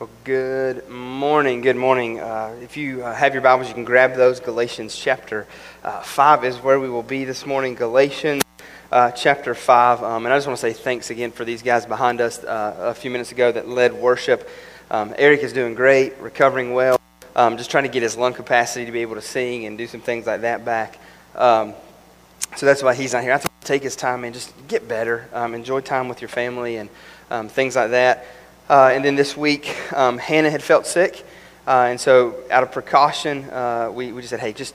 Well, good morning. Good morning. Uh, if you uh, have your Bibles, you can grab those. Galatians chapter uh, 5 is where we will be this morning. Galatians uh, chapter 5. Um, and I just want to say thanks again for these guys behind us uh, a few minutes ago that led worship. Um, Eric is doing great, recovering well, um, just trying to get his lung capacity to be able to sing and do some things like that back. Um, so that's why he's not here. I think take his time and just get better, um, enjoy time with your family and um, things like that. Uh, and then this week, um, Hannah had felt sick. Uh, and so, out of precaution, uh, we, we just said, hey, just,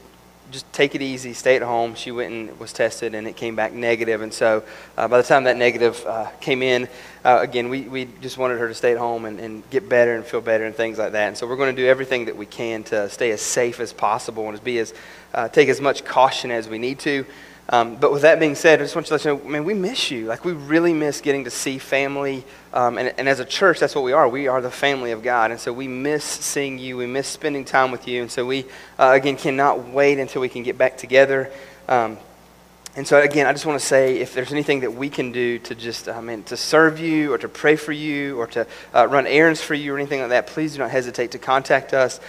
just take it easy, stay at home. She went and was tested, and it came back negative. And so, uh, by the time that negative uh, came in, uh, again, we, we just wanted her to stay at home and, and get better and feel better and things like that. And so, we're going to do everything that we can to stay as safe as possible and be as, take as much caution as we need to. Um, but with that being said, I just want to let you know, man, we miss you. Like, we really miss getting to see family. Um, and, and as a church, that's what we are. We are the family of God. And so we miss seeing you. We miss spending time with you. And so we, uh, again, cannot wait until we can get back together. Um, and so, again, I just want to say if there's anything that we can do to just, I mean, to serve you or to pray for you or to uh, run errands for you or anything like that, please do not hesitate to contact us.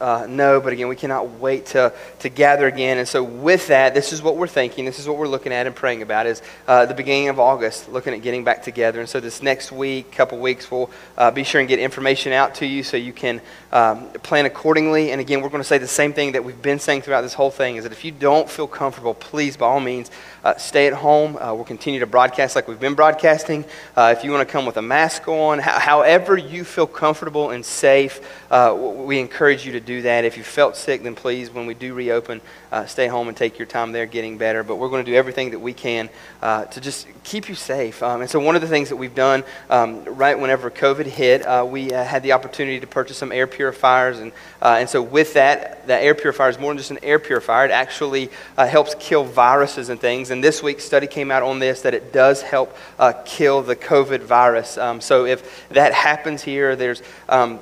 Uh, no, but again, we cannot wait to, to gather again. And so, with that, this is what we're thinking. This is what we're looking at and praying about is uh, the beginning of August, looking at getting back together. And so, this next week, couple weeks, we'll uh, be sure and get information out to you so you can um, plan accordingly. And again, we're going to say the same thing that we've been saying throughout this whole thing is that if you don't feel comfortable, please, by all means, uh, stay at home. Uh, we'll continue to broadcast like we've been broadcasting. Uh, if you want to come with a mask on, however you feel comfortable and safe, we encourage you to do that. If you felt sick, then please, when we do reopen, uh, stay home and take your time there getting better. But we're going to do everything that we can uh, to just keep you safe. Um, and so, one of the things that we've done um, right whenever COVID hit, uh, we uh, had the opportunity to purchase some air purifiers. And, uh, and so, with that, that air purifier is more than just an air purifier, it actually uh, helps kill viruses and things. And this week's study came out on this that it does help kill the COVID virus. Um, so, if that happens here, there's um,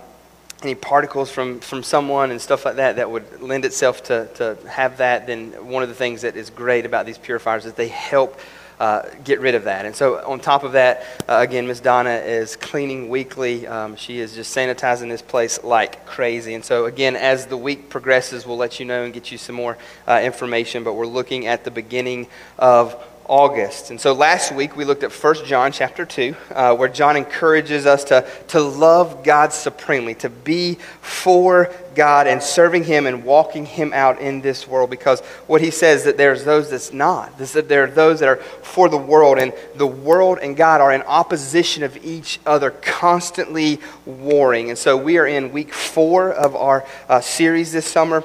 any particles from, from someone and stuff like that that would lend itself to, to have that, then one of the things that is great about these purifiers is they help uh, get rid of that. And so, on top of that, uh, again, Miss Donna is cleaning weekly. Um, she is just sanitizing this place like crazy. And so, again, as the week progresses, we'll let you know and get you some more uh, information. But we're looking at the beginning of August. And so last week we looked at 1 John chapter 2, uh, where John encourages us to, to love God supremely, to be for God and serving Him and walking Him out in this world. Because what he says that there's those that's not. That there are those that are for the world, and the world and God are in opposition of each other, constantly warring. And so we are in week four of our uh, series this summer,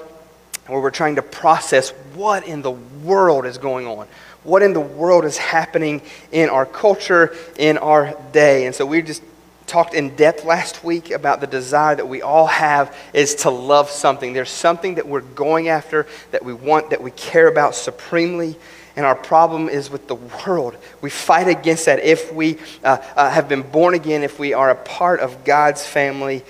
where we're trying to process what in the world is going on what in the world is happening in our culture, in our day. And so we just talked in depth last week about the desire that we all have is to love something. There's something that we're going after, that we want, that we care about supremely. And our problem is with the world. We fight against that. If we uh, uh, have been born again, if we are a part of God's family,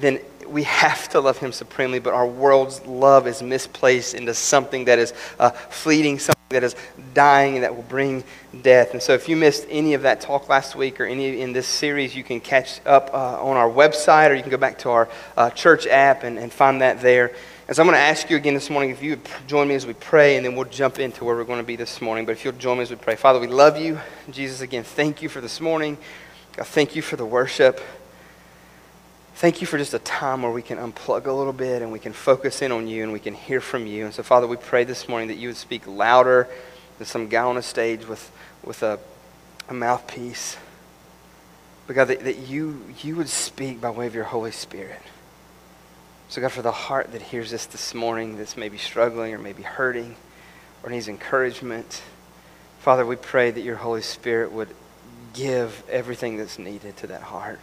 then we have to love Him supremely. But our world's love is misplaced into something that is uh, fleeting, something that is dying and that will bring death. And so, if you missed any of that talk last week or any in this series, you can catch up uh, on our website or you can go back to our uh, church app and, and find that there. And so, I'm going to ask you again this morning if you would join me as we pray, and then we'll jump into where we're going to be this morning. But if you'll join me as we pray. Father, we love you. Jesus, again, thank you for this morning. God, thank you for the worship. Thank you for just a time where we can unplug a little bit and we can focus in on you and we can hear from you. And so, Father, we pray this morning that you would speak louder than some guy on a stage with, with a, a mouthpiece. But God, that, that you, you would speak by way of your Holy Spirit. So, God, for the heart that hears this this morning that's maybe struggling or maybe hurting or needs encouragement, Father, we pray that your Holy Spirit would give everything that's needed to that heart.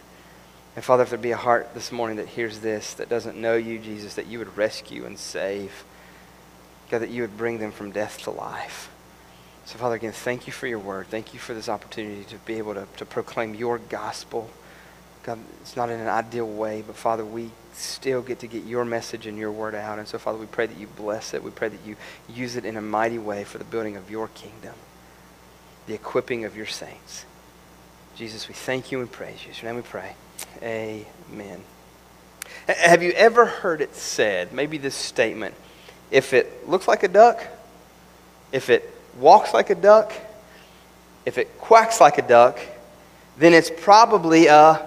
And Father, if there be a heart this morning that hears this, that doesn't know you, Jesus, that you would rescue and save. God, that you would bring them from death to life. So, Father, again, thank you for your word. Thank you for this opportunity to be able to, to proclaim your gospel. God, it's not in an ideal way, but Father, we still get to get your message and your word out. And so, Father, we pray that you bless it. We pray that you use it in a mighty way for the building of your kingdom, the equipping of your saints. Jesus, we thank you and praise you. Your name we pray. Amen. Have you ever heard it said, maybe this statement, if it looks like a duck, if it walks like a duck, if it quacks like a duck, then it's probably a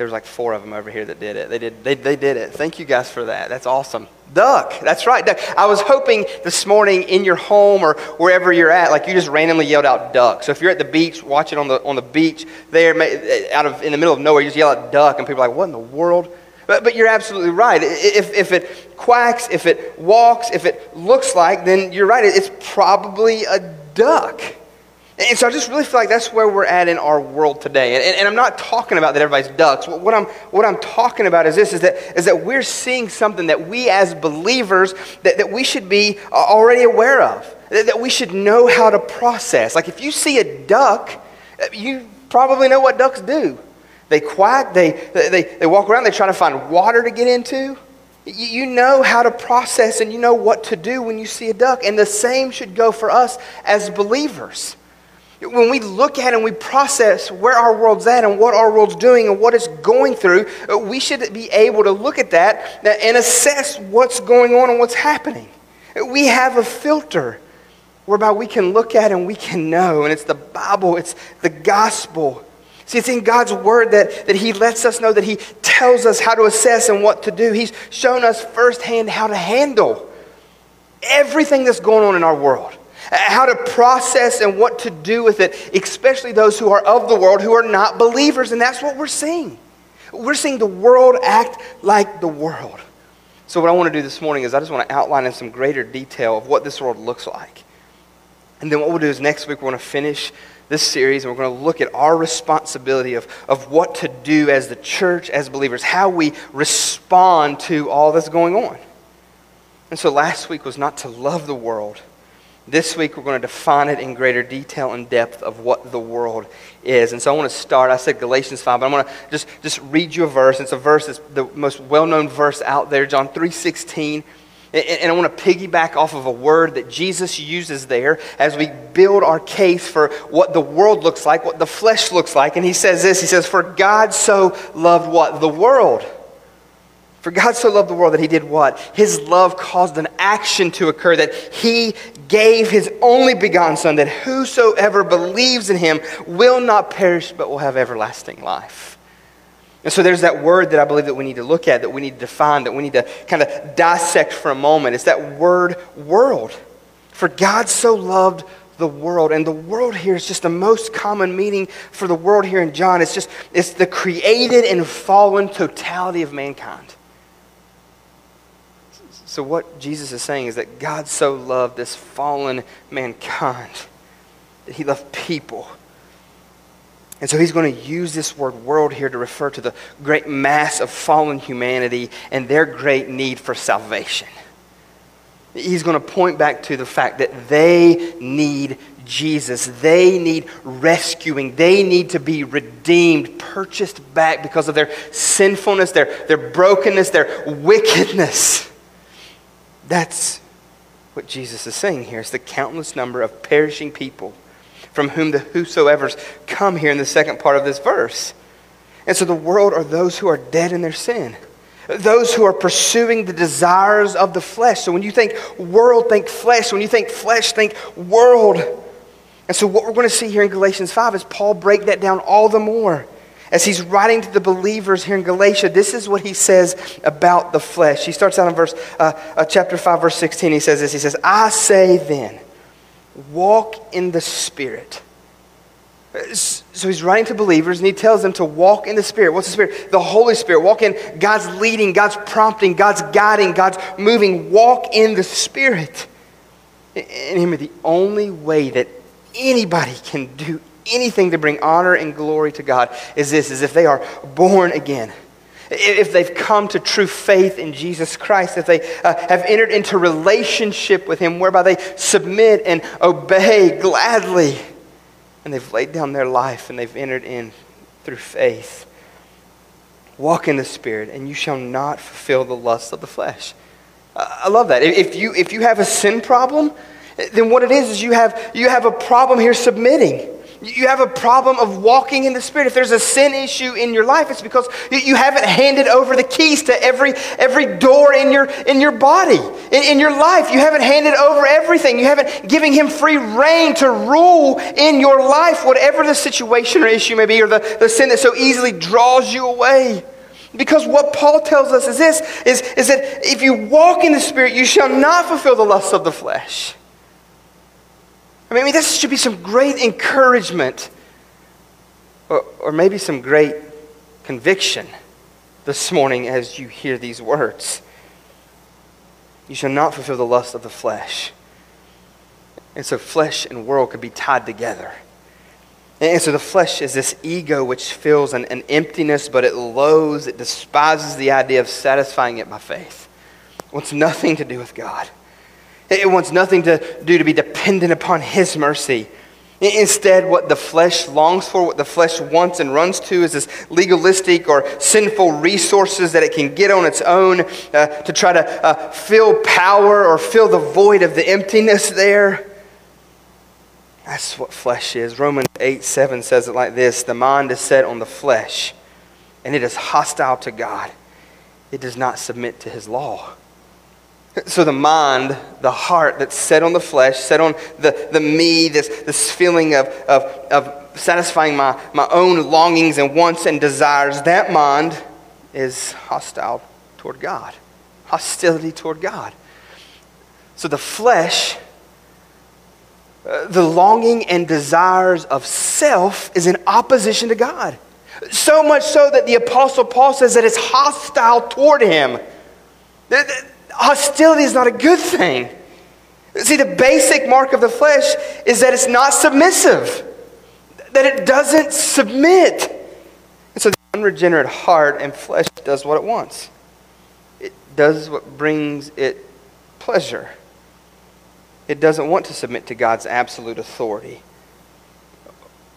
there was like four of them over here that did it. They did, they, they did it. Thank you guys for that. That's awesome. Duck. That's right, duck. I was hoping this morning in your home or wherever you're at, like you just randomly yelled out duck. So if you're at the beach, watching on the, on the beach there, eh, out of, in the middle of nowhere, you just yell out duck, and people are like, what in the world? But, but you're absolutely right. If, if it quacks, if it walks, if it looks like, then you're right. It's probably a duck. And so I just really feel like that's where we're at in our world today. And, and, I'm not talking about that everybody's ducks. What I'm, what I'm talking about is this, is that, is that we're seeing something that we as believers, that, that we should be uh, already aware of, that, that we should know how to process. Like if you see a duck, uh, you probably know what ducks do. They quack, they, they, they walk around, they try to find water to get into. You know how to process and you know what to do when you see a duck. And the same should go for us as believers. When we look at and we process where our world's at and what our world's doing and what it's going through, uh, we should be able to look at that and assess what's going on and what's happening. We have a filter whereby we can look at and we can know, and it's the Bible, it's the gospel. See, it's in God's word that, that He lets us know, that He tells us how to assess and what to do. He's shown us firsthand how to handle everything that's going on in our world how to process and what to do with it, especially those who are of the world who are not believers. And that's what we're seeing. We're seeing the world act like the world. So, what I want to do this morning is I just want to outline in some greater detail of what this world looks like. And then what we'll do is next week we're going to finish this series and we're going to look at our responsibility of, of what to do as the church, as believers, how we respond to all that's going on. And so last week was not to love the world, this week, we're going to define it in greater detail and depth of what the world is. And so I want to start. I said Galatians 5, but I'm going to just, just read you a verse. It's a verse that's the most well known verse out there, John 3 16. And I want to piggyback off of a word that Jesus uses there as we build our case for what the world looks like, what the flesh looks like. And he says this He says, For God so loved what? The world for God so loved the world that he did what? His love caused an action to occur that he gave his only begotten Son, that whosoever believes in him will not perish but will have everlasting life. And so there's that word that I believe that we need to look at, that we need to define, that we need to kind of dissect for a moment. It's that word world. For God so loved the world. And the world here is just the most common meaning for the world here in John. It's just it's the created and fallen totality of mankind. So, what Jesus is saying is that God so loved this fallen mankind that he loved people. And so he's going to use this word world here to refer to the great mass of fallen humanity and their great need for salvation. He's going to point back to the fact that they need Jesus. They need rescuing. They need to be redeemed, purchased back because of their sinfulness, their, their brokenness, their wickedness. That's what Jesus is saying here. It's the countless number of perishing people from whom the whosoever's come here in the second part of this verse. And so the world are those who are dead in their sin. Those who are pursuing the desires of the flesh. So when you think world, think flesh. When you think flesh, think world. And so what we're going to see here in Galatians 5 is Paul break that down all the more. As he's writing to the believers here in Galatia, this is what he says about the flesh. He starts out in verse, uh, uh, chapter 5, verse 16. He says this He says, I say then, walk in the Spirit. So he's writing to believers and he tells them to walk in the Spirit. What's the Spirit? The Holy Spirit. Walk in God's leading, God's prompting, God's guiding, God's moving. Walk in the Spirit. And Him the only way that anybody can do anything to bring honor and glory to God is this, is if they are born again. If they've come to true faith in Jesus Christ, if they uh, have entered into relationship with Him whereby they submit and obey gladly, and they've laid down their life and they've entered in through faith. Walk in the Spirit, and you shall not fulfill the lusts of the flesh. I love that. If you, if you have a sin problem, then what it is is you have, you have a problem here submitting. You have a problem of walking in the Spirit, if there's a sin issue in your life, it's because you haven't handed over the keys to every, every door in your, in your body, in, in your life. You haven't handed over everything. You haven't given Him free reign to rule in your life, whatever the situation or issue may be, or the, the sin that so easily draws you away. Because what Paul tells us is this is, is that if you walk in the Spirit, you shall not fulfill the lusts of the flesh. I mean, this should be some great encouragement or, or maybe some great conviction this morning as you hear these words. You shall not fulfill the lust of the flesh. And so, flesh and world could be tied together. And so the flesh is this ego which fills an, an, emptiness, but it loathes, it despises the idea of satisfying it by faith. It wants nothing to do with God. It wants nothing to do to be dependent upon His mercy. Instead, what the flesh longs for, what the flesh wants and runs to, is this legalistic or sinful resources that it can get on its own uh, to try to uh, fill power or fill the void of the emptiness there. That's what flesh is. Romans 8 7 says it like this The mind is set on the flesh, and it is hostile to God. It does not submit to his law. So the mind, the heart that's set on the flesh, set on the, the me, this, this feeling of, of, of satisfying my, my own longings and wants and desires, that mind is hostile toward God. Hostility toward God. So the flesh uh, the longing and desires of self is in opposition to God. So much so that the Apostle Paul says that it's hostile toward him. Hostility is not a good thing. See, the basic mark of the flesh is that it's not submissive, that it doesn't submit. And so the unregenerate heart and flesh does what it wants, it does what brings it pleasure it doesn't want to submit to God's absolute authority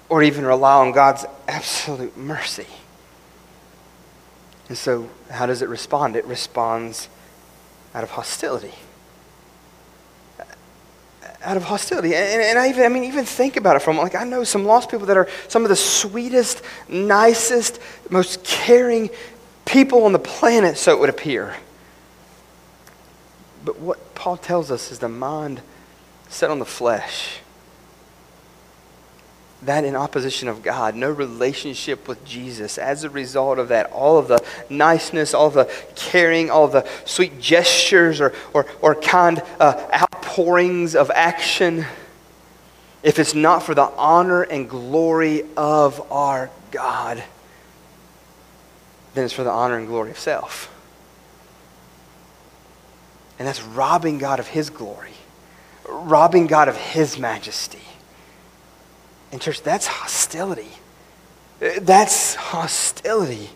or even rely on God's absolute mercy. And so, how does it respond? It responds out of hostility. Uh, out of hostility. And, and I even, I mean, even think about it from, like, I know some lost people that are some of the sweetest, nicest, most caring people on the planet, so it would appear. But what Paul tells us is the mind set on the flesh. That in opposition of God, no relationship with Jesus. As a result of that, all of the niceness, all the caring, all the sweet gestures or, or, or kind uh, outpourings of action, if it's not for the honor and glory of our God, then it's for the honor and glory of self. And that's robbing God of His glory robbing God of his majesty. And, church, that's hostility. That's hostility.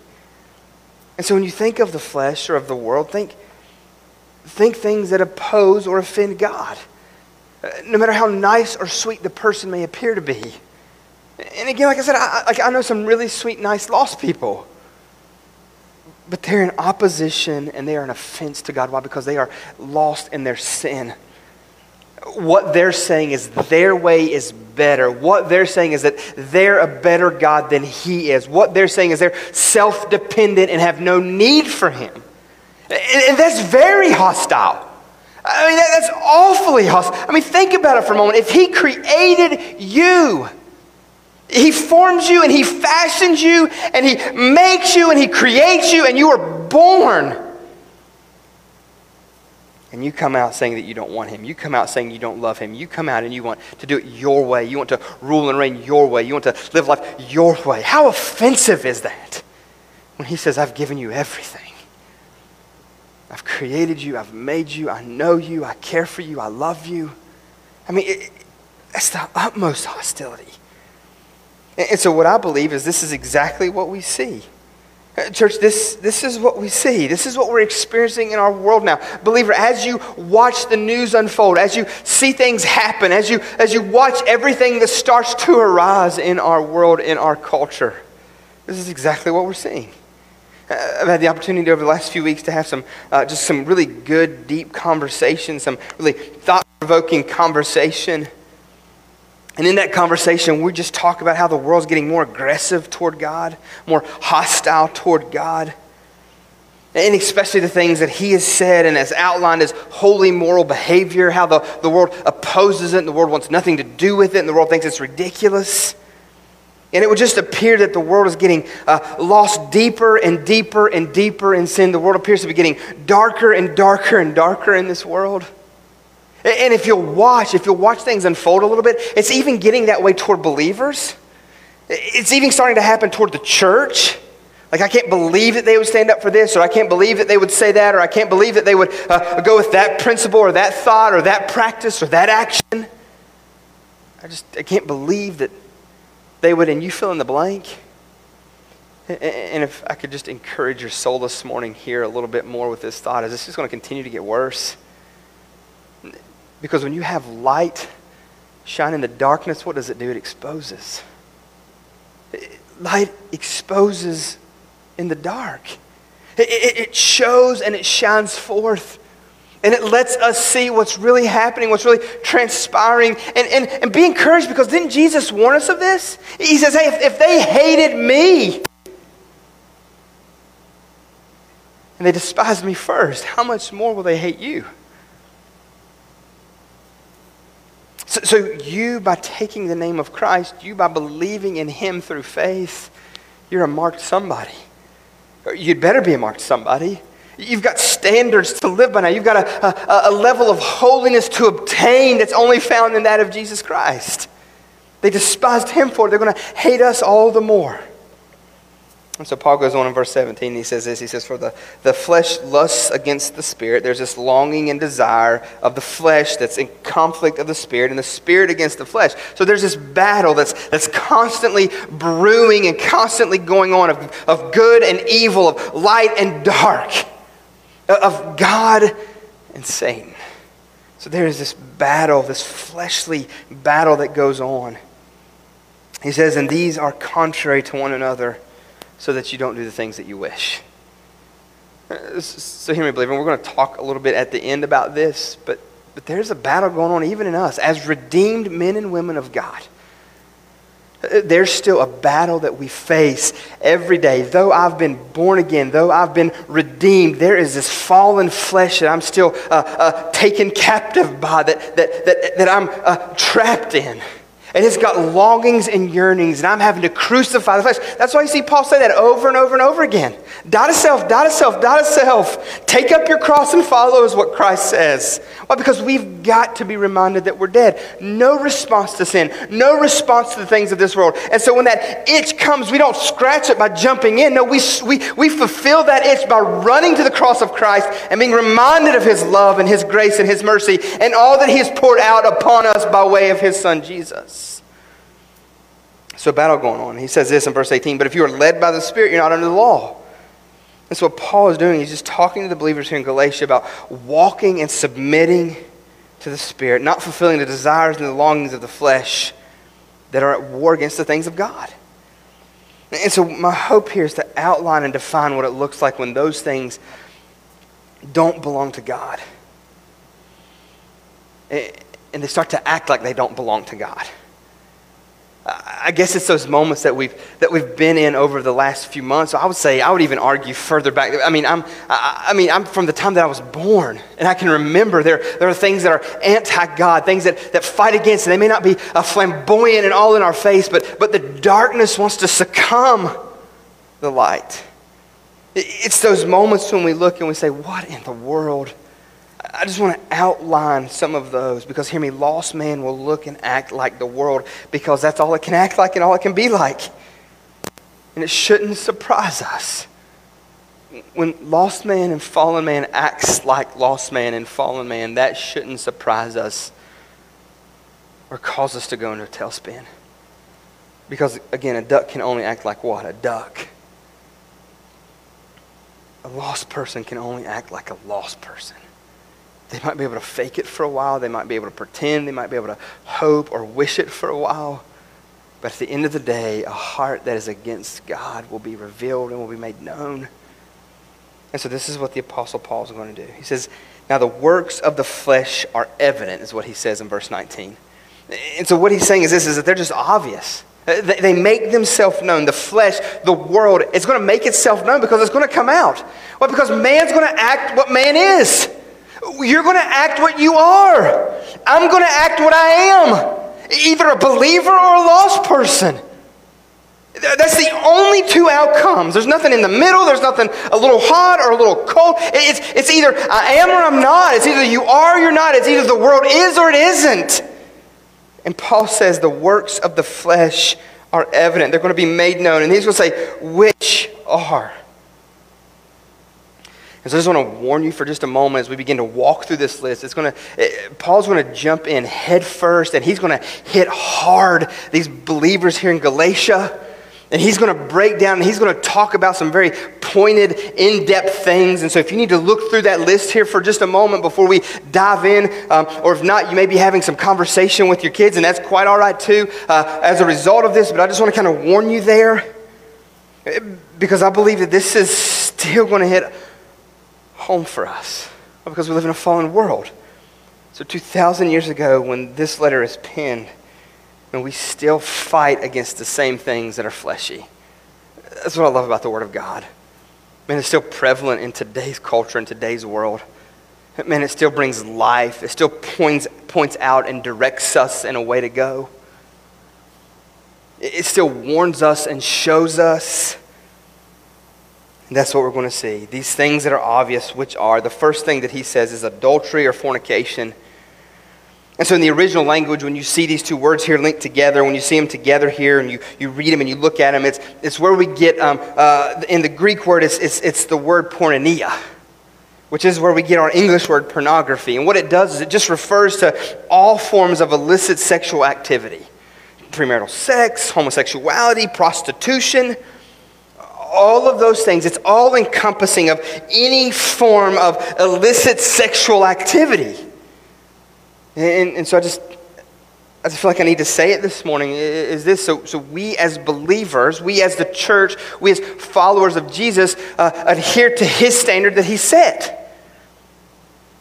And so when you think of the flesh or of the world, think, think things that oppose or offend God, no matter how nice or sweet the person may appear to be. And again, like I said, I, like I know some really sweet, nice, lost people. But they're in opposition and they are an offense to God. Why? Because they are lost in their sin what they're saying is their way is better. What they're saying is that they're a better God than He is. What they're saying is they're self dependent and have no need for Him. And that's very hostile. I mean, that's awfully hostile. I mean, think about it for a moment. If He created you, He forms you and He fashions you and He makes you and He creates you and you are born and you come out saying that you don't want him. You come out saying you don't love him. You come out and you want to do it your way. You want to rule and reign your way. You want to live life your way. How offensive is that when he says, I've given you everything? I've created you. I've made you. I know you. I care for you. I love you. I mean, it, that's the utmost hostility. And, and so, what I believe is this is exactly what we see. Uh, church, this, this is what we see. This is what we're experiencing in our world now. Believer, as you watch the news unfold, as you see things happen, as you, as you watch everything that starts to arise in our world, in our culture, this is exactly what we're seeing. Uh, I've had the opportunity over the last few weeks to have some, uh, just some really good, deep conversation, some really thought provoking conversation And in that conversation, we just talk about how the world's getting more aggressive toward God, more hostile toward God. And especially the things that he has said and has outlined as holy moral behavior, how the, the world opposes it and the world wants nothing to do with it and the world thinks it's ridiculous. And it would just appear that the world is getting uh, lost deeper and deeper and deeper in sin. The world appears to be getting darker and darker and darker in this world. And if you'll watch, if you'll watch things unfold a little bit, it's even getting that way toward believers. It's even starting to happen toward the church. Like, I can't believe that they would stand up for this, or I can't believe that they would say that, or I can't believe that they would uh, go with that principle, or that thought, or that practice, or that action. I just, I can't believe that they would, and you fill in the blank. And if I could just encourage your soul this morning here a little bit more with this thought, is this just going to continue to get worse? Because when you have light shine in the darkness, what does it do? It exposes. Light exposes in the dark. It, shows and it shines forth. And it lets us see what's really happening, what's really transpiring. And, and, and be encouraged because didn't Jesus warn us of this? He says, hey, if, if they hated me and they despised me first, how much more will they hate you? So, so, you, by taking the name of Christ, you, by believing in Him through faith, you're a marked somebody. You'd better be a marked somebody. You've got standards to live by now. You've got a, a, a level of holiness to obtain that's only found in that of Jesus Christ. They despised Him for it. They're going to hate us all the more. And so Paul goes on in verse 17. He says this He says, For the, the flesh lusts against the spirit. There's this longing and desire of the flesh that's in conflict of the spirit, and the spirit against the flesh. So there's this battle that's, that's constantly brewing and constantly going on of, of good and evil, of light and dark, uh, of God and Satan. So there is this battle, this fleshly battle that goes on. He says, And these are contrary to one another so that you don't do the things that you wish. So, hear me, believer. We're going to talk a little bit at the end about this, but, but there's a battle going on even in us as redeemed men and women of God. Uh, there's still a battle that we face every day. Though I've been born again, though I've been redeemed, there is this fallen flesh that I'm still uh, uh, taken captive by, that, that, that, that I'm uh, trapped in. And it's got longings and yearnings, and I'm having to crucify the flesh. That's why you see Paul say that over and over and over again. Die to self, die to self, die to self. Take up your cross and follow is what Christ says. Why? Because we've got to be reminded that we're dead. No response to sin, no response to the things of this world. And so when that itch comes, we don't scratch it by jumping in. No, we, we, we fulfill that itch by running to the cross of Christ and being reminded of his love and his grace and his mercy and all that he has poured out upon us by way of his son Jesus. So, battle going on. He says this in verse 18 But if you are led by the Spirit, you're not under the law. That's what Paul is doing. He's just talking to the believers here in Galatia about walking and submitting to the Spirit, not fulfilling the desires and the longings of the flesh that are at war against the things of God. And so, my hope here is to outline and define what it looks like when those things don't belong to God. And they start to act like they don't belong to God. I guess it's those moments that we've that we've been in over the last few months. I would say I would even argue further back. I mean, I'm I, I mean I'm from the time that I was born, and I can remember there there are things that are anti-God, things that, that fight against. And they may not be a flamboyant and all in our face, but but the darkness wants to succumb the light. It's those moments when we look and we say, "What in the world?" I just want to outline some of those because, hear me, lost man will look and act like the world because that's all it can act like and all it can be like. And it shouldn't surprise us. When lost man and fallen man acts like lost man and fallen man, that shouldn't surprise us or cause us to go into a tailspin. Because, again, a duck can only act like what? A duck. A lost person can only act like a lost person. They might be able to fake it for a while. They might be able to pretend. They might be able to hope or wish it for a while. But at the end of the day, a heart that is against God will be revealed and will be made known. And so this is what the Apostle Paul is going to do. He says, Now the works of the flesh are evident, is what he says in verse 19. And so what he's saying is this, is that they're just obvious. They make themselves known. The flesh, the world, it's going to make itself known because it's going to come out. Well, because man's going to act what man is. You're going to act what you are. I'm going to act what I am. Either a believer or a lost person. That's the only two outcomes. There's nothing in the middle. There's nothing a little hot or a little cold. It's, it's either I am or I'm not. It's either you are or you're not. It's either the world is or it isn't. And Paul says the works of the flesh are evident. They're going to be made known. And he's going to say, which are. And so I just want to warn you for just a moment as we begin to walk through this list. It's going to, it, Paul's going to jump in head first and he's going to hit hard these believers here in Galatia. And he's going to break down and he's going to talk about some very pointed, in depth things. And so, if you need to look through that list here for just a moment before we dive in, um, or if not, you may be having some conversation with your kids, and that's quite all right too uh, as a result of this. But I just want to kind of warn you there because I believe that this is still going to hit home for us uh, because we live in a fallen world. So, 2,000 years ago, when this letter is penned, and we still fight against the same things that are fleshy. That's what I love about the Word of God. Man, it's still prevalent in today's culture, in today's world. Man, it still brings life. It still points, points out and directs us in a way to go. It still warns us and shows us. And that's what we're going to see. These things that are obvious, which are the first thing that he says is adultery or fornication. And so, in the original language, when you see these two words here linked together, when you see them together here and you, you read them and you look at them, it's, it's where we get, um, uh, in the Greek word, it's, it's, it's the word porneia, which is where we get our English word pornography. And what it does is it just refers to all forms of illicit sexual activity premarital sex, homosexuality, prostitution, all of those things. It's all encompassing of any form of illicit sexual activity. And, and so I just, I just feel like I need to say it this morning is this. So, so we as believers, we as the church, we as followers of Jesus uh, adhere to his standard that he set.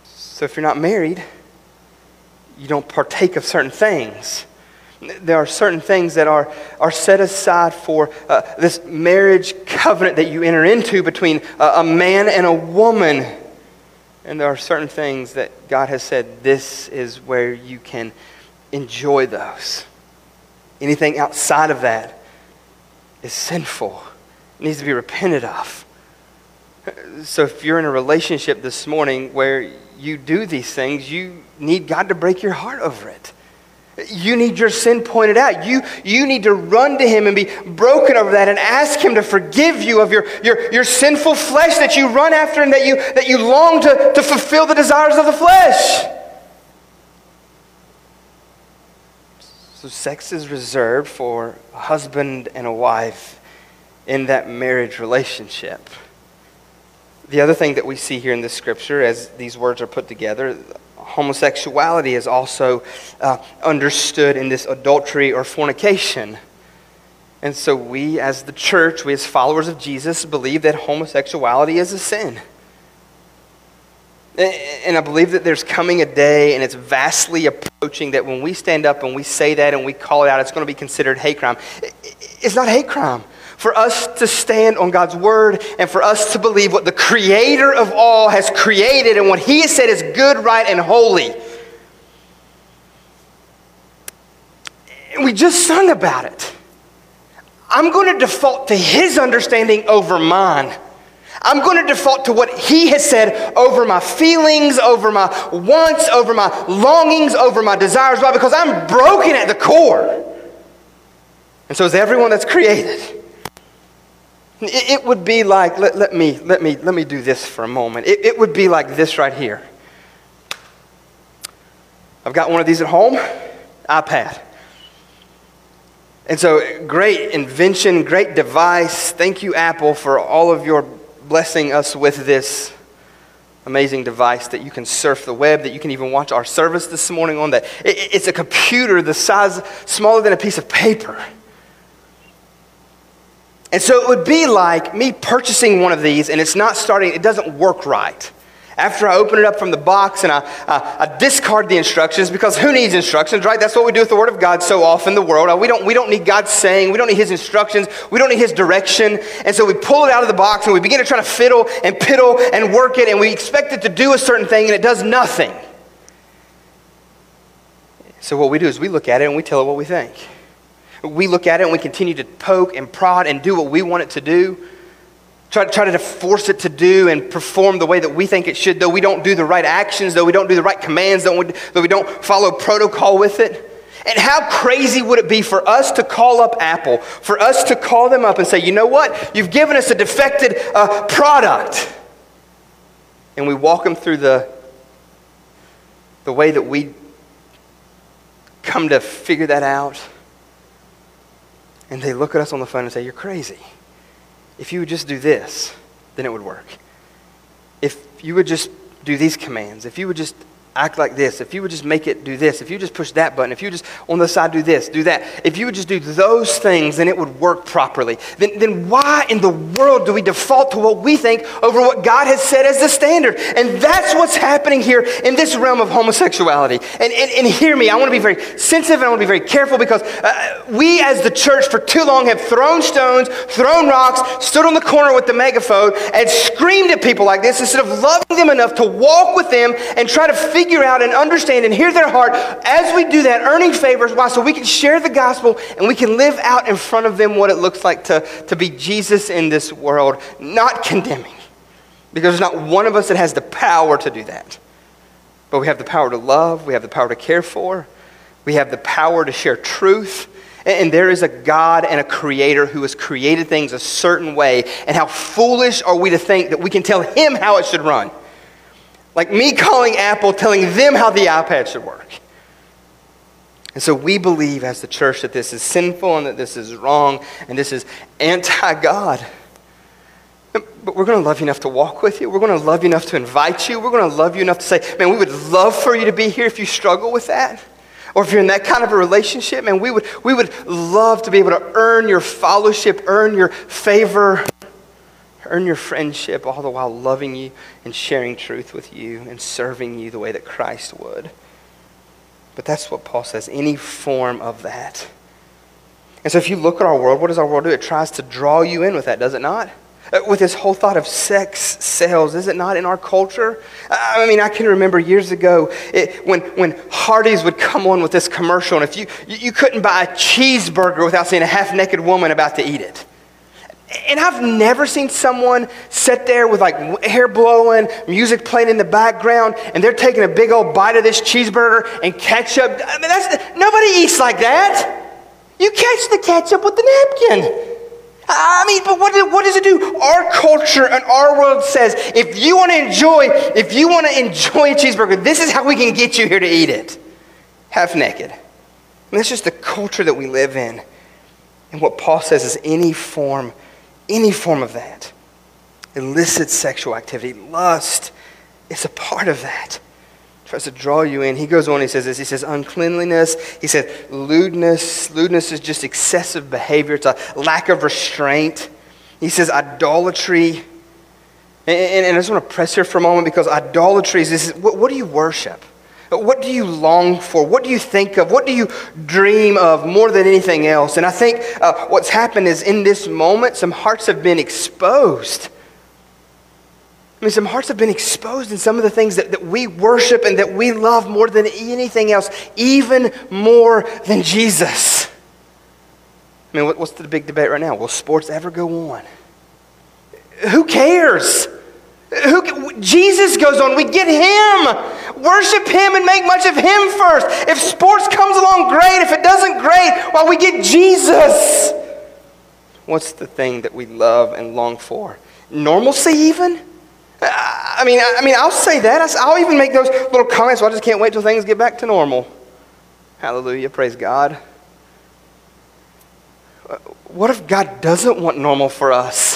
So if you're not married, you don't partake of certain things. There are certain things that are, are set aside for uh, this marriage covenant that you enter into between a man and a woman. And there are certain things that God has said, this is where you can enjoy those. Anything outside of that is sinful, it needs to be repented of. So if you're in a relationship this morning where you do these things, you need God to break your heart over it. You need your sin pointed out. You, you need to run to Him and be broken over that and ask Him to forgive you of your, your, your sinful flesh that you run after and that you, that you long to, to fulfill the desires of the flesh. So, sex is reserved for a husband and a wife in that marriage relationship. The other thing that we see here in this scripture, as these words are put together, homosexuality is also uh, understood in this adultery or fornication. And so we, as the church, we as followers of Jesus, believe that homosexuality is a sin. And I believe that there's coming a day, and it's vastly approaching, that when we stand up and we say that and we call it out, it's going to be considered hate crime. It's not hate crime for us to stand on God's word and for us to believe what the creator of all has created and what he has said is good, right, and holy. And we just sung about it. I'm going to default to his understanding over mine. I'm going to default to what he has said over my feelings, over my wants, over my longings, over my desires. Why? Because I'm broken at the core. And so is everyone that's created. It would be like, let, let, me, let, me, let me do this for a moment. It, it would be like this right here. I've got one of these at home, iPad. And so, great invention, great device. Thank you, Apple, for all of your blessing us with this amazing device that you can surf the web, that you can even watch our service this morning on. That it's a computer the size smaller than a piece of paper. And so it would be like me purchasing one of these and it's not starting, it doesn't work right. After I open it up from the box and I, I, I, discard the instructions, because who needs instructions, right? That's what we do with the Word of God so often in the world. We don't, we don't need God's saying, we don't need His instructions, we don't need His direction. And so we pull it out of the box and we begin to try to fiddle and piddle and work it, and we expect it to do a certain thing, and it does nothing. So what we do is we look at it and we tell it what we think. We look at it and we continue to poke and prod and do what we want it to do try, try to force it to do and perform the way that we think it should, though we don't do the right actions, though we don't do the right commands, though we, though we don't follow protocol with it. And how crazy would it be for us to call up Apple, for us to call them up and say, you know what? You've given us a defected uh, product. And we walk them through the, the way that we come to figure that out. And they look at us on the phone and say, You're crazy if you would just do this, then it would work. If you would just do these commands, if you would just act like this, if you would just make it do this, if you just push that button, if you just on the side do this, do that, if you would just do those things, then it would work properly. Then, then why in the world do we default to what we think over what God has said as the standard? And that's what's happening here in this realm of homosexuality. And, and, and hear me, I want to be very sensitive and I want to be very careful because uh, we as the church for too long have thrown stones, thrown rocks, stood on the corner with the megaphone, and screamed at people like this instead of loving them enough to walk with them and try to figure figure out and understand and hear their heart as we do that, earning favors. Why? So we can share the gospel and we can live out in front of them what it looks like to, to be Jesus in this world, not condemning. Because there's not one of us that has the power to do that. But we have the power to love, we have the power to care for, we have the power to share truth. And there is a God and a creator who has created things a certain way. And how foolish are we to think that we can tell him how it should run? Like me calling Apple, telling them how the iPad should work. And so we believe as the church that this is sinful and that this is wrong and this is anti God. But we're going to love you enough to walk with you. We're going to love you enough to invite you. We're going to love you enough to say, man, we would love for you to be here if you struggle with that. Or if you're in that kind of a relationship, man, we would, we would love to be able to earn your fellowship, earn your favor earn your friendship, all the while loving you and sharing truth with you and serving you the way that Christ would. But that's what Paul says any form of that. And so if you look at our world, what does our world do? It tries to draw you in with that, does it not? Uh, with this whole thought of sex sales, is it not in our culture? I mean, I can remember years ago it, when, when Hardee's would come on with this commercial, and if you, you couldn't buy a cheeseburger without seeing a half naked woman about to eat it. And I've never seen someone sit there with like hair blowing, music playing in the background, and they're taking a big old bite of this cheeseburger and ketchup. I mean, that's nobody eats like that. You catch the ketchup with the napkin. I mean, but what, what does it do? Our culture and our world says if you want to enjoy, if you want to enjoy a cheeseburger, this is how we can get you here to eat it, half naked. And that's just the culture that we live in. And what Paul says is any form any form of that. Illicit sexual activity, lust, it's a part of that. Tries to draw you in. He goes on, he says this. He says uncleanliness. He says lewdness. Lewdness is just excessive behavior, it's a lack of restraint. He says idolatry. And, and, and I just want to press here for a moment because idolatry is this what, what do you worship? What do you long for? What do you think of? What do you dream of more than anything else? And I think uh, what's happened is in this moment, some hearts have been exposed. I mean, some hearts have been exposed in some of the things that, that we worship and that we love more than anything else, even more than Jesus. I mean, what's the big debate right now? Will sports ever go on? Who cares? Who, Jesus goes on. We get Him. Worship Him and make much of Him first. If sports comes along, great. If it doesn't, great. While we get Jesus. What's the thing that we love and long for? Normalcy, even? I mean, I mean, I'll say that. I'll even make those little comments. Well, I just can't wait till things get back to normal. Hallelujah. Praise God. What if God doesn't want normal for us?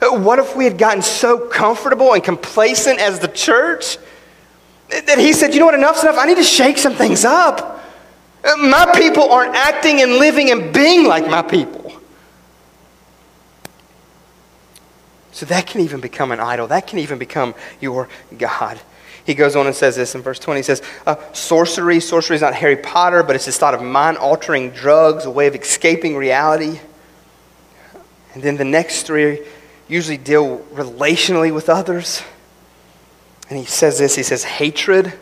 What if we had gotten so comfortable and complacent as the church that he said, you know what, enough's enough. I need to shake some things up. My people aren't acting and living and being like my people. So that can even become an idol. That can even become your God. He goes on and says this in verse 20. He says, uh, Sorcery. Sorcery is not Harry Potter, but it's this thought of mind altering drugs, a way of escaping reality. And then the next three usually deal relationally with others. And he says this he says, Hatred.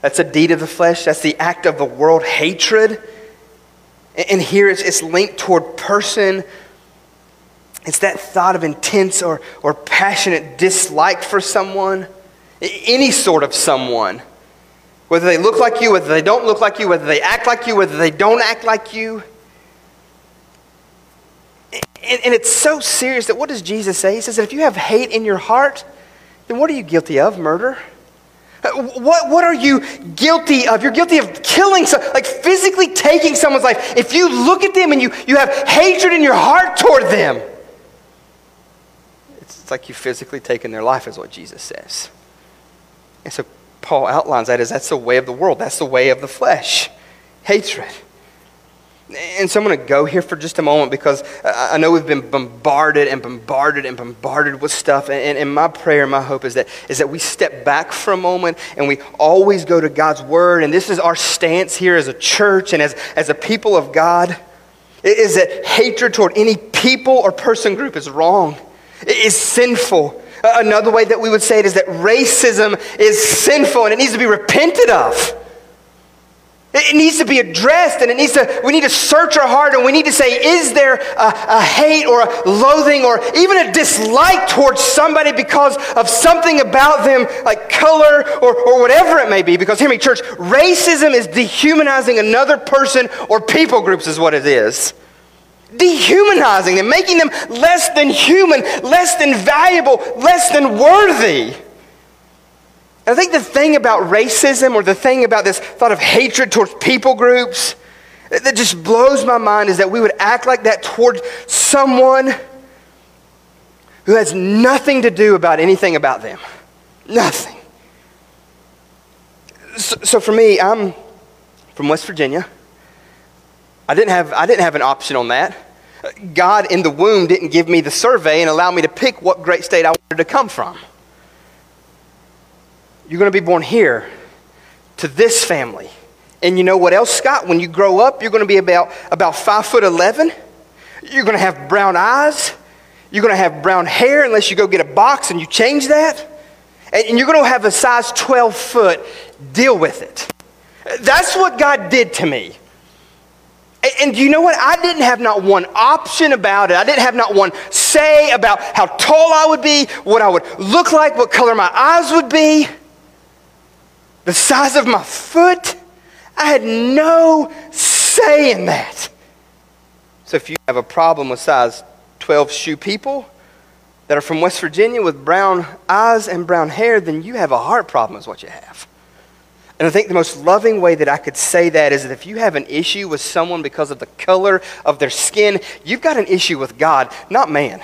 That's a deed of the flesh, that's the act of the world, hatred. And here it's, it's linked toward person. It's that thought of intense or, or passionate dislike for someone any sort of someone. Whether they look like you, whether they don't look like you, whether they act like you, whether they don't act like you. And, and it's so serious that what does Jesus say? He says that if you have hate in your heart, then what are you guilty of? Murder? Uh, what, what are you guilty of? You're guilty of killing, like physically taking someone's life. If you look at them and you, you have hatred in your heart toward them, it's like you physically taken their life, is what Jesus says. And so Paul outlines that as that's the way of the world, that's the way of the flesh hatred. And so I'm going to go here for just a moment because I know we've been bombarded and bombarded and bombarded with stuff. And, and, my prayer, and my hope is that, is that we step back for a moment and we always go to God's Word. And this is our stance here as a church and as, as a people of God is that hatred toward any people or person group is wrong, it is sinful. Another way that we would say it is that racism is sinful and it needs to be repented of. It needs to be addressed and it needs to, we need to search our heart and we need to say, is there a, a, hate or a loathing or even a dislike towards somebody because of something about them, like color or, or whatever it may be? Because hear me, church, racism is dehumanizing another person or people groups, is what it is dehumanizing them, making them less than human, less than valuable, less than worthy. And I think the thing about racism or the thing about this thought of hatred towards people groups that just blows my mind is that we would act like that toward someone who has nothing to do about anything about them. Nothing. So, so for me, I'm from West Virginia. I didn't have, I didn't have an option on that. God in the womb didn't give me the survey and allow me to pick what great state I wanted to come from. You're going to be born here to this family. And you know what else, Scott? When you grow up, you're going to be about, about 5 foot 11. You're going to have brown eyes. You're going to have brown hair unless you go get a box and you change that. And you're going to have a size 12 foot. Deal with it. That's what God did to me. And do you know what? I didn't have not one option about it. I didn't have not one say about how tall I would be, what I would look like, what color my eyes would be, the size of my foot. I had no say in that. So if you have a problem with size 12 shoe people that are from West Virginia with brown eyes and brown hair, then you have a heart problem, is what you have. And I think the most loving way that I could say that is that if you have an issue with someone because of the color of their skin, you've got an issue with God, not man.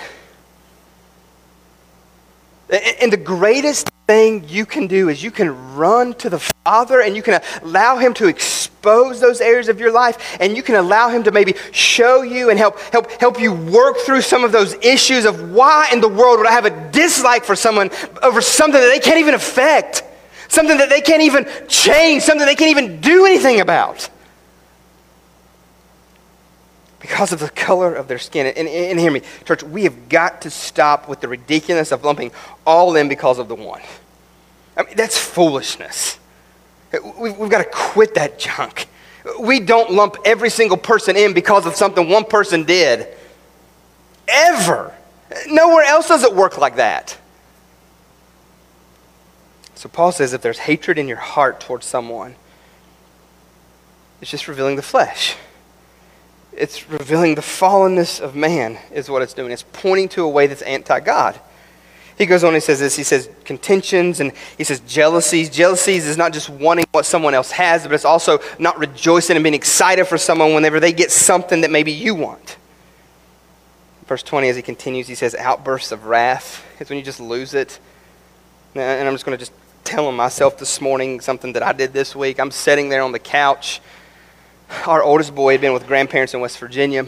And the greatest thing you can do is you can run to the Father and you can allow Him to expose those areas of your life and you can allow Him to maybe show you and help, help, help you work through some of those issues of why in the world would I have a dislike for someone over something that they can't even affect something that they can't even change, something they can't even do anything about. Because of the color of their skin. And, and, and hear me, church, we have got to stop with the ridiculousness of lumping all in because of the one. I mean, that's foolishness. We've, we've got to quit that junk. We don't lump every single person in because of something one person did. Ever. Nowhere else does it work like that. So Paul says if there's hatred in your heart towards someone, it's just revealing the flesh. It's revealing the fallenness of man, is what it's doing. It's pointing to a way that's anti God. He goes on and says this. He says contentions and he says jealousies. Jealousies is not just wanting what someone else has, but it's also not rejoicing and being excited for someone whenever they get something that maybe you want. Verse 20, as he continues, he says outbursts of wrath. It's when you just lose it. And I'm just going to just telling myself this morning something that I did this week. I'm sitting there on the couch. Our oldest boy had been with grandparents in West Virginia.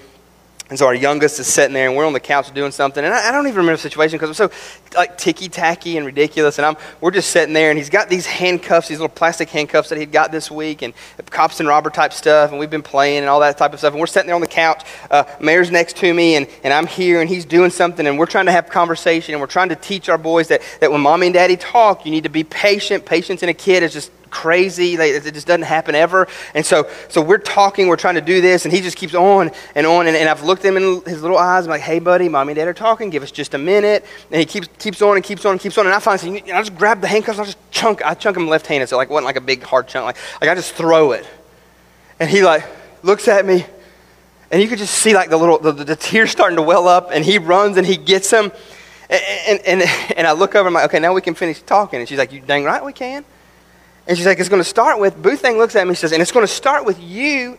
And so our youngest is sitting there, and we're on the couch doing something. And I, I don't even remember the situation because was so like ticky tacky and ridiculous. And I'm, we're just sitting there, and he's got these handcuffs, these little plastic handcuffs that he'd got this week, and cops and robber type stuff. And we've been playing and all that type of stuff. And we're sitting there on the couch. Uh, Mayor's next to me, and, and I'm here, and he's doing something, and we're trying to have conversation, and we're trying to teach our boys that, that when mommy and daddy talk, you need to be patient. Patience in a kid is just crazy. Like, it just doesn't happen ever. And so, so we're talking, we're trying to do this, and he just keeps on and on. And, and I've looked him in his little eyes. I'm like, hey, buddy, mommy and dad are talking. Give us just a minute. And he keeps, keeps on and keeps on and keeps on. And I finally I just grab the handcuffs. I just chunk. I chunk him left handed. So like, wasn't like a big hard chunk. Like, like I just throw it. And he like looks at me. And you could just see like the little, the, the tears starting to well up. And he runs and he gets him. And, and, and, I look over, and I'm like, okay, now we can finish talking. And she's like, you dang right we can. And she's like, it's going to start with, Boothang looks at me and says, and it's going to start with you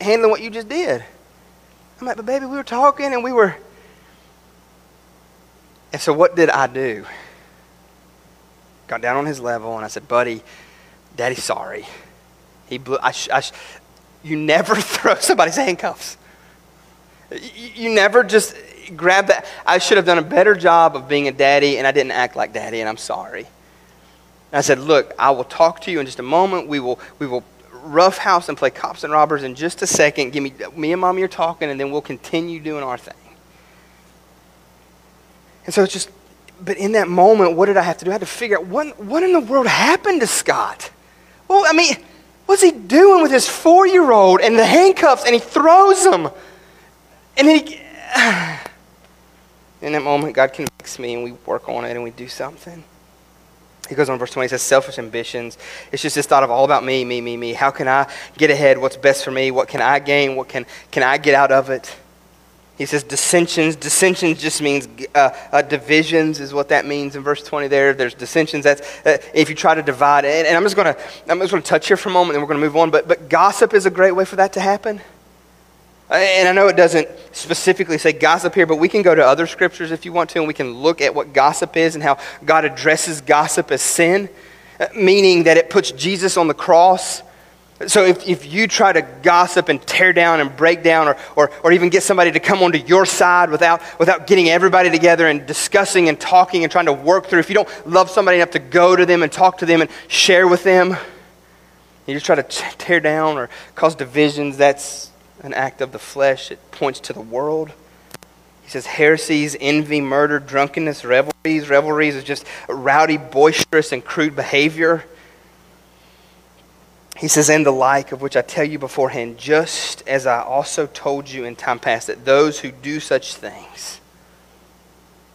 handling what you just did. I'm like, but baby, we were talking and we were. And so what did I do? Got down on his level and I said, buddy, daddy's sorry. He blew, I, I, you never throw somebody's handcuffs. You never just grab that. I should have done a better job of being a daddy and I didn't act like daddy and I'm sorry. And I said, Look, I will talk to you in just a moment. We will, we will roughhouse and play cops and robbers in just a second. Give me, me and mommy are talking, and then we'll continue doing our thing. And so it's just, but in that moment, what did I have to do? I had to figure out what, what in the world happened to Scott? Well, I mean, what's he doing with his four year old and the handcuffs, and he throws them? And he, in that moment, God convicts me, and we work on it, and we do something. He goes on verse 20, he says, selfish ambitions. It's just this thought of all about me, me, me, me. How can I get ahead? What's best for me? What can I gain? What can, can I get out of it? He says dissensions. Dissensions just means uh, uh, divisions, is what that means in verse 20 there. There's dissensions. That's uh, if you try to divide. And, and I'm just going to I'm just going to touch here for a moment, and we're going to move on. But, but gossip is a great way for that to happen. And I know it doesn't specifically say gossip here, but we can go to other scriptures if you want to, and we can look at what gossip is and how God addresses gossip as sin, uh, meaning that it puts Jesus on the cross. So if, if you try to gossip and tear down and break down, or, or, or even get somebody to come onto your side without, without getting everybody together and discussing and talking and trying to work through, if you don't love somebody enough to go to them and talk to them and share with them, you just try to tear down or cause divisions, that's an act of the flesh, it points to the world. He says heresies, envy, murder, drunkenness, revelries. Revelries is just rowdy, boisterous, and crude behavior. He says, and the like, of which I tell you beforehand, just as I also told you in time past, that those who do such things,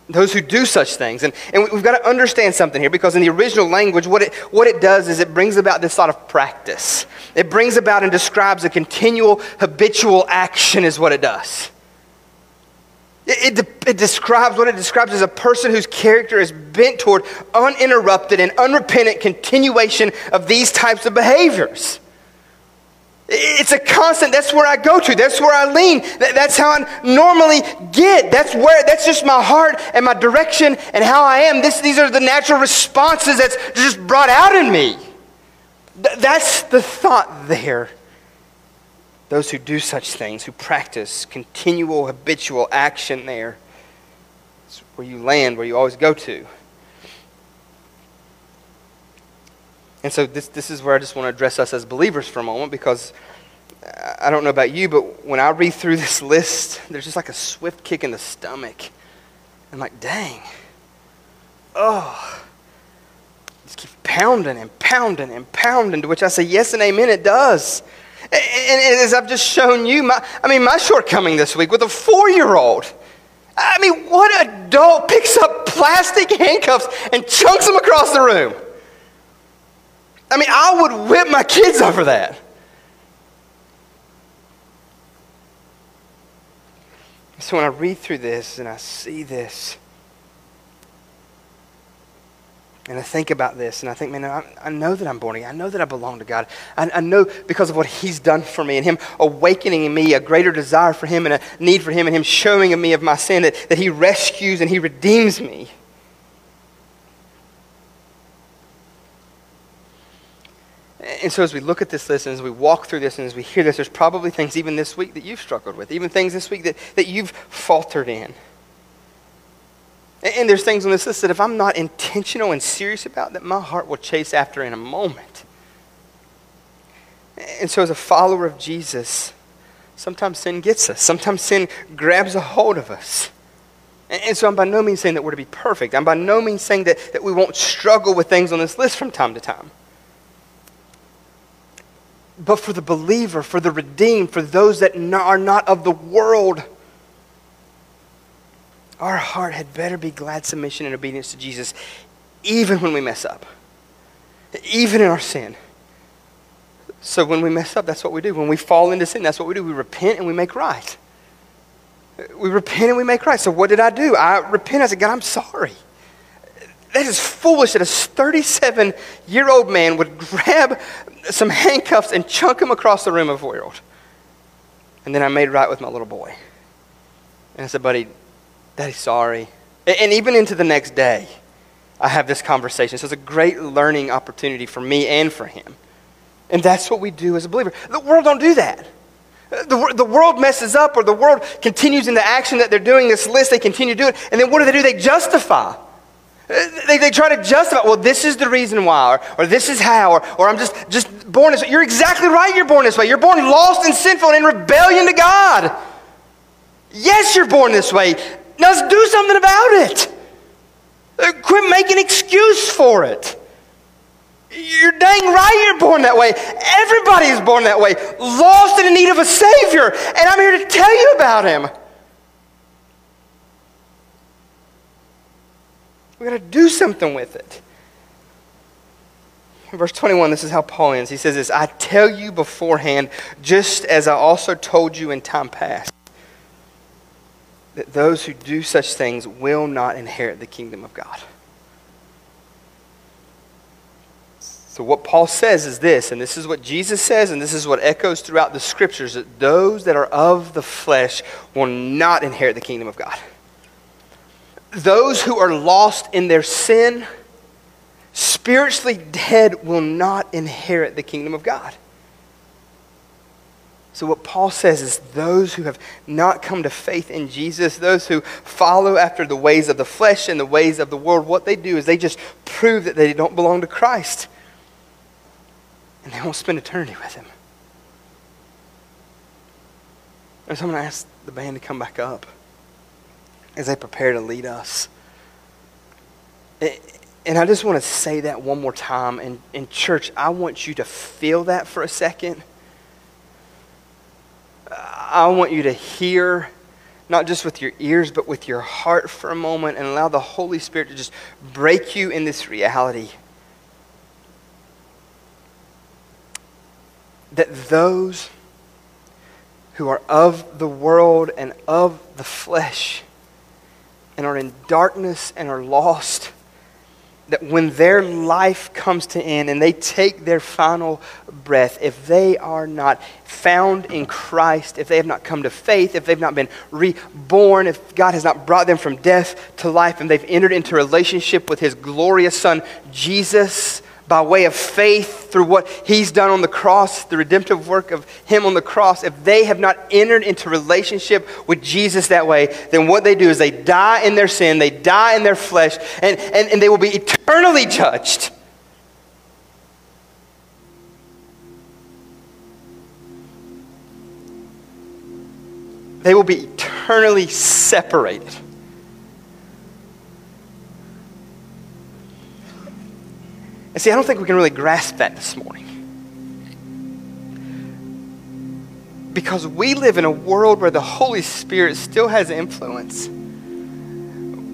those who do such things. And, and we've got to understand something here because in the original language, what it, what it does is it brings about this sort of practice. It brings about and describes a continual, habitual action, is what it does. It, it, it, describes what it describes as a person whose character is bent toward uninterrupted and unrepentant continuation of these types of behaviors. It's a constant. That's where I go to. That's where I lean. That's how I normally get. That's where, that's just my heart and my direction and how I am. This, these are the natural responses that's just brought out in me. That's the thought there. Those who do such things, who practice continual habitual action there, it's where you land, where you always go to. And so this, this is where I just want to address us as believers for a moment because uh, I don't know about you, but when I read through this list, there's just like a swift kick in the stomach. I'm like, dang. Oh. Just keep pounding and pounding and pounding, to which I say, yes and amen, it does. And, and as I've just shown you, my, I mean, my shortcoming this week with a four year old. I mean, what adult picks up plastic handcuffs and chunks them across the room? I mean, I would whip my kids over that. So when I read through this and I see this, and I think about this, and I think, man, I, I know that I'm born again. I know that I belong to God. I, I, know because of what He's done for me and Him awakening in me a greater desire for Him and a need for Him and Him showing me of my sin that, that He rescues and He redeems me. And so, as we look at this list and as we walk through this and as we hear this, there's probably things even this week that you've struggled with, even things this week that, that you've faltered in. And there's things on this list that if I'm not intentional and serious about, that my heart will chase after in a moment. And so, as a follower of Jesus, sometimes sin gets us. Sometimes sin grabs a hold of us. And so, I'm by no means saying that we're to be perfect. I'm by no means saying that, that we won't struggle with things on this list from time to time. But for the believer, for the redeemed, for those that are not of the world, our heart had better be glad submission and obedience to Jesus, even when we mess up, even in our sin. So when we mess up, that's what we do. When we fall into sin, that's what we do. We repent and we make right. We repent and we make right. So what did I do? I repent. I said, God, I'm sorry. That is foolish that a 37 year old man would grab some handcuffs and chunk him across the room of a four year old. And then I made right with my little boy. And I said, buddy, Daddy, sorry. And even into the next day, I have this conversation. So it's a great learning opportunity for me and for him. And that's what we do as a believer. The world don't do that. The, the world messes up or the world continues in the action that they're doing this list. They continue to do it. And then what do they do? They justify. They, they try to justify, well, this is the reason why, or, or this is how, or, or I'm just, just born this way. You're exactly right, you're born this way. You're born lost and sinful and in rebellion to God. Yes, you're born this way. Now let's do something about it. Uh, quit making excuse for it. You're dang right you're born that way. Everybody is born that way, lost and in need of a Savior. And I'm here to tell you about Him. We've got to do something with it. In verse 21, this is how Paul ends. He says this I tell you beforehand, just as I also told you in time past, that those who do such things will not inherit the kingdom of God. So, what Paul says is this, and this is what Jesus says, and this is what echoes throughout the scriptures that those that are of the flesh will not inherit the kingdom of God those who are lost in their sin, spiritually dead, will not inherit the kingdom of God. So, what Paul says is those who have not come to faith in Jesus, those who follow after the ways of the flesh and the ways of the world, what they do is they just prove that they don't belong to Christ. And they won't spend eternity with Him. And so I'm going to ask the band to come back up as they prepare to lead us. And I just want to say that one more time. And in church, I want you to feel that for a second. I want you to hear, not just with your ears, but with your heart for a moment and allow the Holy Spirit to just break you in this reality. That those who are of the world and of the flesh and are in darkness and are lost, that when their life comes to end and they take their final breath, if they are not found in Christ, if they have not come to faith, if they've not been reborn, if God has not brought them from death to life and they've entered into relationship with his glorious Son, Jesus, by way of faith through what he's done on the cross, the redemptive work of him on the cross, if they have not entered into relationship with Jesus that way, then what they do is they die in their sin, they die in their flesh, and, and, and they will be eternally judged. They will be eternally separated. And see, I don't think we can really grasp that this morning. Because we live in a world where the Holy Spirit still has influence,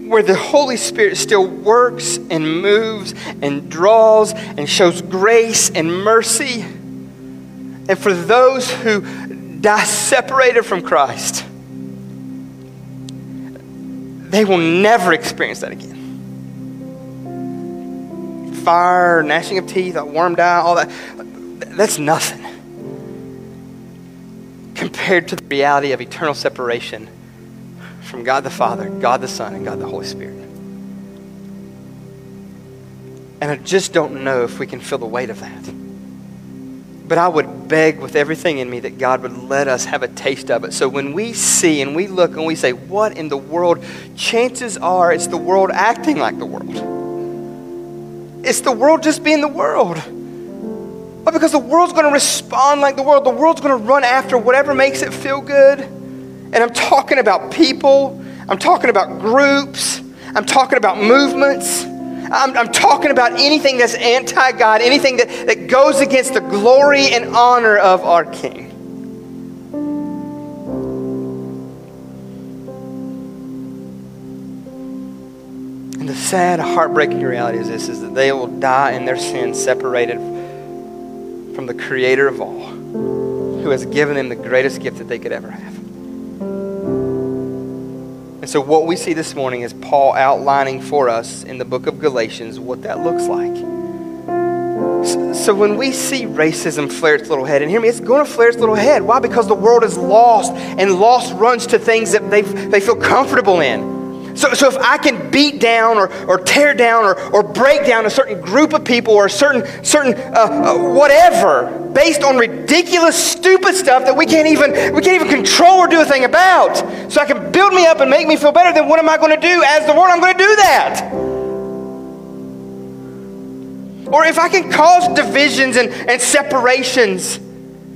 where the Holy Spirit still works and moves and draws and shows grace and mercy. And for those who die separated from Christ, they will never experience that again fire, gnashing of teeth, a worm die, all that. That's nothing compared to the reality of eternal separation from God the Father, God the Son, and God the Holy Spirit. And I just don't know if we can feel the weight of that. But I would beg with everything in me that God would let us have a taste of it. So when we see and we look and we say, What in the world? Chances are it's the world acting like the world. It's the world just being the world. But because the world's going to respond like the world, the world's going to run after whatever makes it feel good. And I'm talking about people, I'm talking about groups, I'm talking about movements. I'm, I'm talking about anything that's anti God, anything that, that goes against the glory and honor of our King. And the sad, heartbreaking reality is this is that they will die in their sin separated from the creator of all, who has given them the greatest gift that they could ever have. And so, what we see this morning is Paul outlining for us in the book of Galatians what that looks like. So, when we see racism flare its little head, and hear me, it's going to flare its little head. Why? Because the world is lost, and lost runs to things that they they feel comfortable in. So, so if I can beat down or, or tear down or, or break down a certain group of people or a certain, certain uh, uh, whatever based on ridiculous, stupid stuff that we can't, even, we can't even control or do a thing about, so I can build me up and make me feel better, then what am I going to do as the world? I'm going to do that. Or if I can cause divisions and, and separations,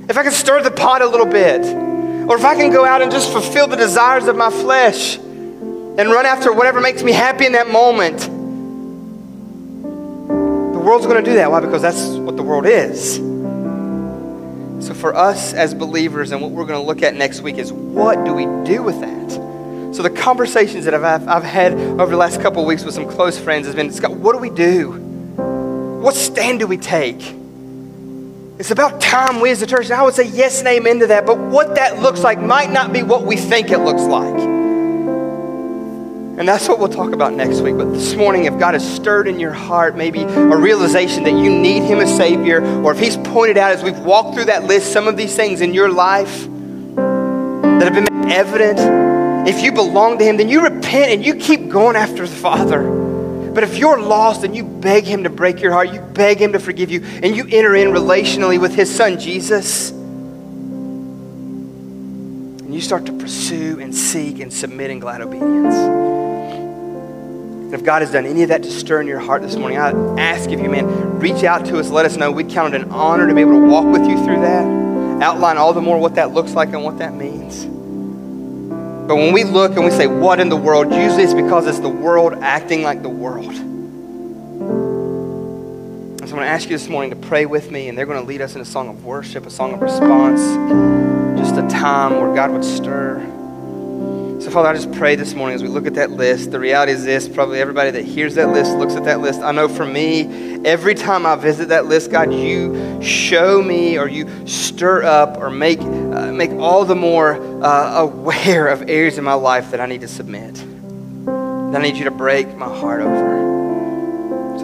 if I can stir the pot a little bit, or if I can go out and just fulfill the desires of my flesh, and run after whatever makes me happy in that moment. The world's going to do that. Why? Because that's what the world is. So, for us as believers, and what we're going to look at next week is what do we do with that? So, the conversations that I've, I've had over the last couple of weeks with some close friends has been Scott, what do we do? What stand do we take? It's about time we as a church, and I would say yes and amen to that, but what that looks like might not be what we think it looks like. And that's what we'll talk about next week. But this morning, if God has stirred in your heart maybe a realization that you need Him as Savior, or if He's pointed out as we've walked through that list some of these things in your life that have been made evident, if you belong to Him, then you repent and you keep going after the Father. But if you're lost and you beg Him to break your heart, you beg Him to forgive you, and you enter in relationally with His Son Jesus, and you start to pursue and seek and submit in glad obedience. And if God has done any of that to stir in your heart this morning, I ask of you, man, reach out to us. Let us know. We'd count it an honor to be able to walk with you through that, outline all the more what that looks like and what that means. But when we look and we say, what in the world? Usually it's because it's the world acting like the world. So I'm going to ask you this morning to pray with me, and they're going to lead us in a song of worship, a song of response, just a time where God would stir. So, Father, I just pray this morning as we look at that list. The reality is this probably everybody that hears that list looks at that list. I know for me, every time I visit that list, God, you show me or you stir up or make, uh, make all the more uh, aware of areas in my life that I need to submit. That I need you to break my heart over.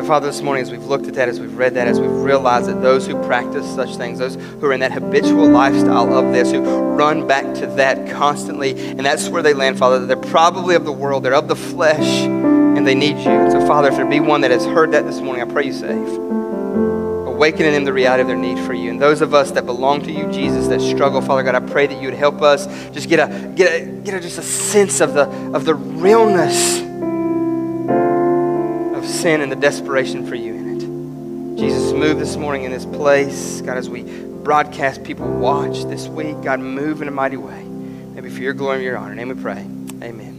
Father, this morning, as we've looked at that, as we've read that, as we've realized that those who practice such things, those who are in that habitual lifestyle of this, who run back to that constantly, and that's where they land, Father, they're probably of the world, they're of the flesh, and they need you. So, Father, if there be one that has heard that this morning, I pray you save. Awaken in the reality of their need for you. And those of us that belong to you, Jesus, that struggle, Father God, I pray that you would help us just get a get a get a, just a sense of the of the realness sin and the desperation for you in it. Jesus, move this morning in this place. God, as we broadcast, people watch this week. God, move in a mighty way. Maybe for your glory and your honor. name we pray. Amen.